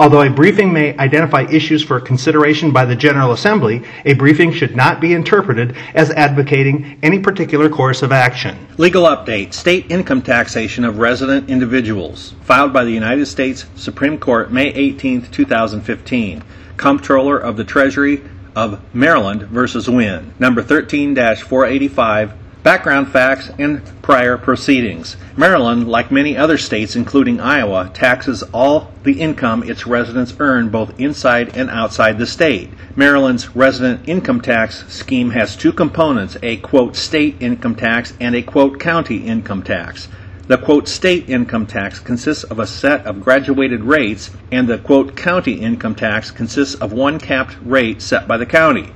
Although a briefing may identify issues for consideration by the General Assembly, a briefing should not be interpreted as advocating any particular course of action. Legal update State income taxation of resident individuals. Filed by the United States Supreme Court May 18, 2015. Comptroller of the Treasury of Maryland versus Wynne. Number 13 485 Background facts and prior proceedings. Maryland, like many other states, including Iowa, taxes all the income its residents earn both inside and outside the state. Maryland's resident income tax scheme has two components a quote state income tax and a quote county income tax. The quote state income tax consists of a set of graduated rates, and the quote county income tax consists of one capped rate set by the county.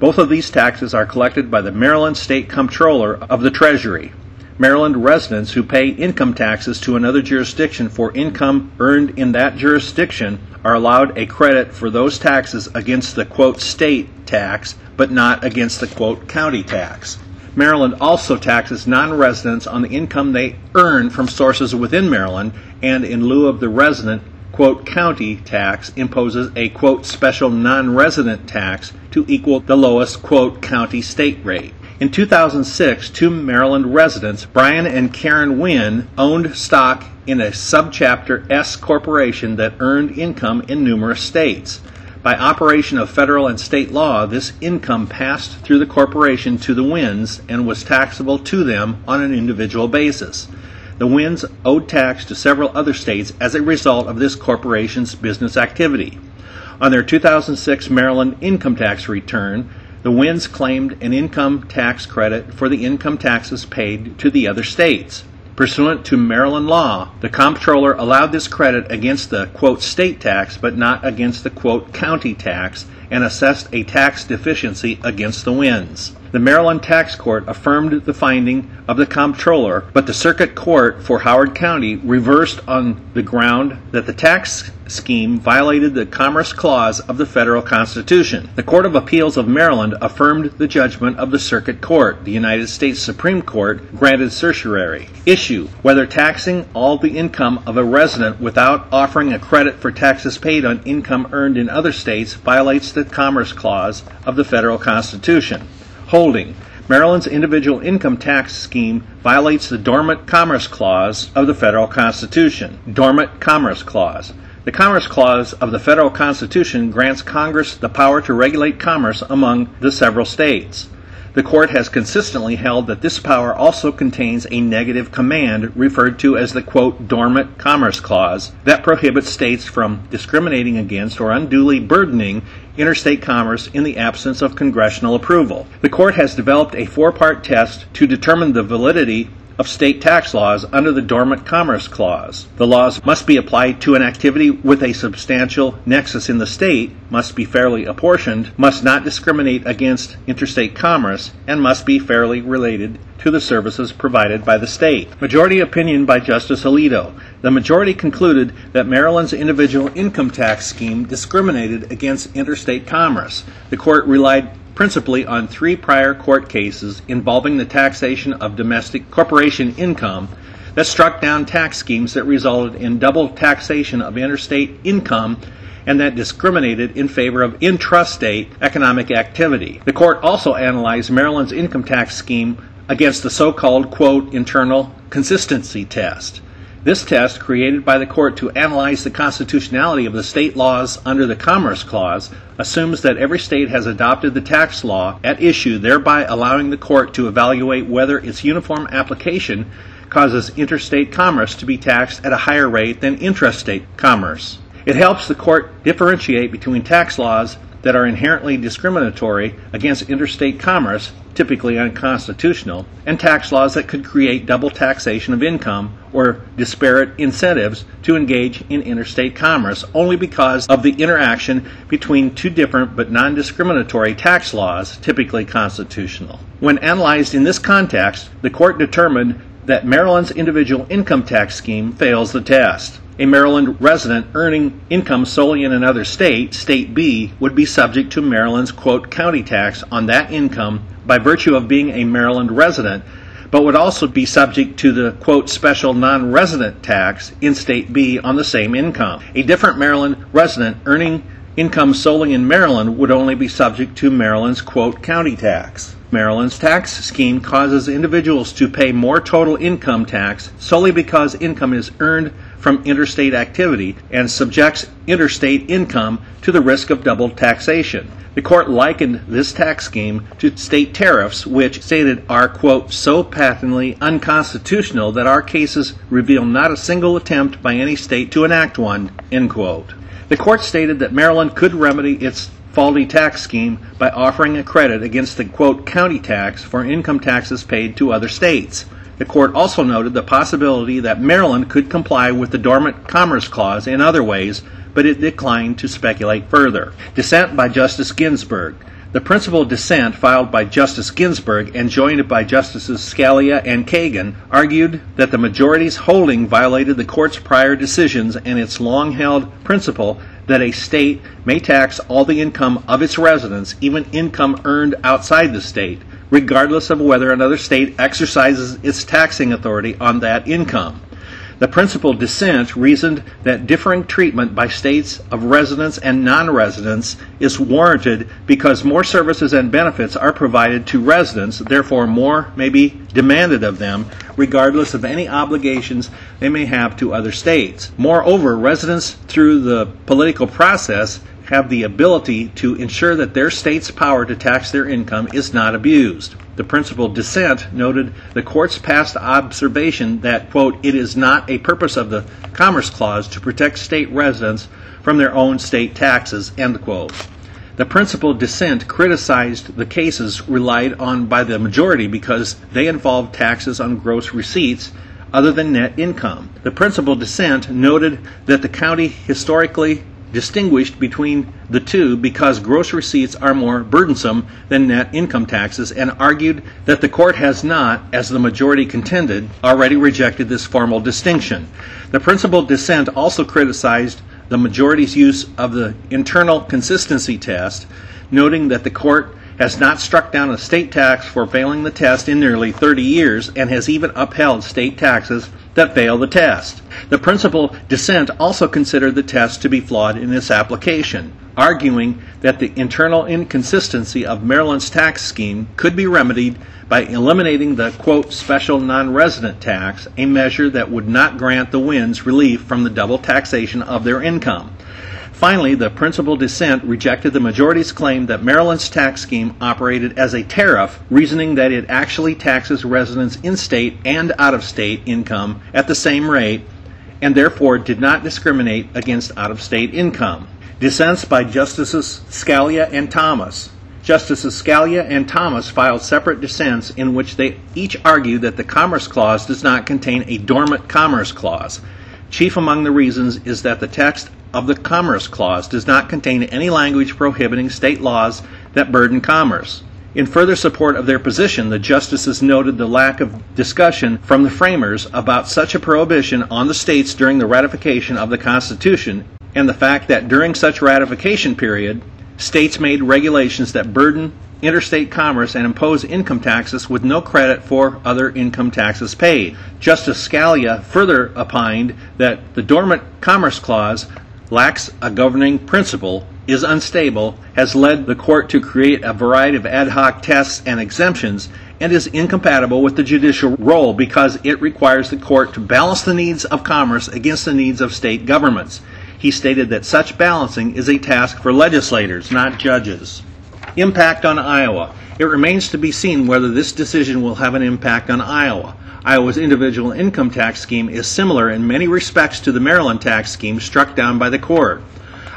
Both of these taxes are collected by the Maryland State Comptroller of the Treasury. Maryland residents who pay income taxes to another jurisdiction for income earned in that jurisdiction are allowed a credit for those taxes against the quote state tax, but not against the quote county tax. Maryland also taxes non residents on the income they earn from sources within Maryland, and in lieu of the resident quote county tax imposes a quote special non-resident tax to equal the lowest quote county state rate. In 2006, two Maryland residents, Brian and Karen Wynne, owned stock in a subchapter S corporation that earned income in numerous states. By operation of federal and state law, this income passed through the corporation to the Wynnes and was taxable to them on an individual basis. The Wynnes owed tax to several other states as a result of this corporation's business activity. On their 2006 Maryland income tax return, the Wynnes claimed an income tax credit for the income taxes paid to the other states. Pursuant to Maryland law, the comptroller allowed this credit against the quote state tax but not against the quote county tax and assessed a tax deficiency against the Wynnes. The Maryland Tax Court affirmed the finding of the comptroller, but the Circuit Court for Howard County reversed on the ground that the tax scheme violated the Commerce Clause of the federal Constitution. The Court of Appeals of Maryland affirmed the judgment of the Circuit Court. The United States Supreme Court granted certiorari. Issue whether taxing all the income of a resident without offering a credit for taxes paid on income earned in other states violates the Commerce Clause of the federal Constitution. Holding Maryland's individual income tax scheme violates the Dormant Commerce Clause of the federal Constitution. Dormant Commerce Clause. The Commerce Clause of the federal Constitution grants Congress the power to regulate commerce among the several states. The court has consistently held that this power also contains a negative command referred to as the quote dormant commerce clause that prohibits states from discriminating against or unduly burdening interstate commerce in the absence of congressional approval. The court has developed a four-part test to determine the validity of state tax laws under the Dormant Commerce Clause. The laws must be applied to an activity with a substantial nexus in the state, must be fairly apportioned, must not discriminate against interstate commerce, and must be fairly related to the services provided by the state. Majority opinion by Justice Alito. The majority concluded that Maryland's individual income tax scheme discriminated against interstate commerce. The court relied principally on three prior court cases involving the taxation of domestic corporation income that struck down tax schemes that resulted in double taxation of interstate income and that discriminated in favor of intrastate economic activity. The court also analyzed Maryland's income tax scheme against the so called, quote, internal consistency test. This test, created by the court to analyze the constitutionality of the state laws under the Commerce Clause, assumes that every state has adopted the tax law at issue, thereby allowing the court to evaluate whether its uniform application causes interstate commerce to be taxed at a higher rate than intrastate commerce. It helps the court differentiate between tax laws that are inherently discriminatory against interstate commerce, typically unconstitutional, and tax laws that could create double taxation of income or disparate incentives to engage in interstate commerce only because of the interaction between two different but non discriminatory tax laws, typically constitutional. When analyzed in this context, the court determined that Maryland's individual income tax scheme fails the test. A Maryland resident earning income solely in another state, State B, would be subject to Maryland's quote county tax on that income by virtue of being a Maryland resident, but would also be subject to the quote special non resident tax in State B on the same income. A different Maryland resident earning income solely in Maryland would only be subject to Maryland's quote county tax. Maryland's tax scheme causes individuals to pay more total income tax solely because income is earned from interstate activity and subjects interstate income to the risk of double taxation. The court likened this tax scheme to state tariffs, which stated are, quote, so patently unconstitutional that our cases reveal not a single attempt by any state to enact one, end quote. The court stated that Maryland could remedy its faulty tax scheme by offering a credit against the quote county tax for income taxes paid to other states. The court also noted the possibility that Maryland could comply with the Dormant Commerce Clause in other ways, but it declined to speculate further. Dissent by Justice Ginsburg. The principal dissent, filed by Justice Ginsburg and joined by Justices Scalia and Kagan, argued that the majority's holding violated the court's prior decisions and its long held principle that a state may tax all the income of its residents, even income earned outside the state, regardless of whether another state exercises its taxing authority on that income. The principal dissent reasoned that differing treatment by states of residents and non residents is warranted because more services and benefits are provided to residents, therefore, more may be demanded of them, regardless of any obligations they may have to other states. Moreover, residents, through the political process, have the ability to ensure that their state's power to tax their income is not abused. The principal dissent noted the court's past observation that, quote, it is not a purpose of the Commerce Clause to protect state residents from their own state taxes, end quote. The principal dissent criticized the cases relied on by the majority because they involved taxes on gross receipts other than net income. The principal dissent noted that the county historically distinguished between the two because gross receipts are more burdensome than net income taxes and argued that the court has not, as the majority contended, already rejected this formal distinction. The principal dissent also criticized the majority's use of the internal consistency test, noting that the court has not struck down a state tax for failing the test in nearly 30 years and has even upheld state taxes that fail the test. The principal dissent also considered the test to be flawed in its application, arguing that the internal inconsistency of Maryland's tax scheme could be remedied by eliminating the quote special non-resident tax, a measure that would not grant the Wynnes relief from the double taxation of their income. Finally, the principal dissent rejected the majority's claim that Maryland's tax scheme operated as a tariff, reasoning that it actually taxes residents in state and out of state income at the same rate and therefore did not discriminate against out of state income. Dissents by Justices Scalia and Thomas. Justices Scalia and Thomas filed separate dissents in which they each argued that the Commerce Clause does not contain a dormant Commerce Clause. Chief among the reasons is that the text of the Commerce Clause does not contain any language prohibiting state laws that burden commerce. In further support of their position, the justices noted the lack of discussion from the framers about such a prohibition on the states during the ratification of the Constitution, and the fact that during such ratification period, states made regulations that burden interstate commerce and impose income taxes with no credit for other income taxes paid. Justice Scalia further opined that the dormant Commerce Clause lacks a governing principle, is unstable, has led the court to create a variety of ad hoc tests and exemptions, and is incompatible with the judicial role because it requires the court to balance the needs of commerce against the needs of state governments. He stated that such balancing is a task for legislators, not judges. Impact on Iowa. It remains to be seen whether this decision will have an impact on Iowa. Iowa's individual income tax scheme is similar in many respects to the Maryland tax scheme struck down by the court.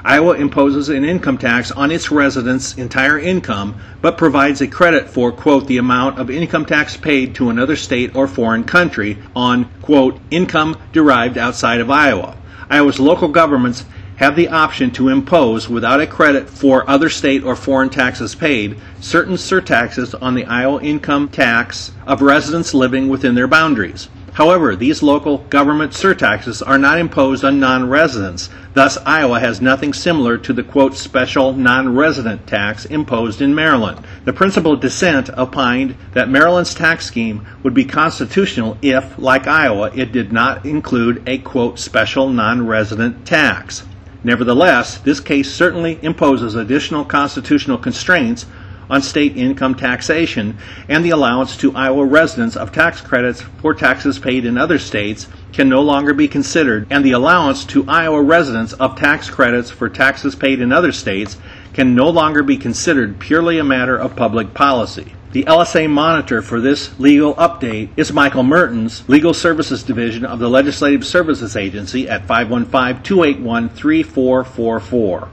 Iowa imposes an income tax on its residents' entire income, but provides a credit for, quote, the amount of income tax paid to another state or foreign country on, quote, income derived outside of Iowa. Iowa's local governments have the option to impose, without a credit for other state or foreign taxes paid, certain surtaxes on the Iowa income tax of residents living within their boundaries. However, these local government surtaxes are not imposed on non residents. Thus, Iowa has nothing similar to the quote special non resident tax imposed in Maryland. The principal dissent opined that Maryland's tax scheme would be constitutional if, like Iowa, it did not include a quote special non resident tax. Nevertheless, this case certainly imposes additional constitutional constraints on state income taxation, and the allowance to Iowa residents of tax credits for taxes paid in other states can no longer be considered, and the allowance to Iowa residents of tax credits for taxes paid in other states can no longer be considered purely a matter of public policy. The LSA monitor for this legal update is Michael Mertens, Legal Services Division of the Legislative Services Agency at 515 281 3444.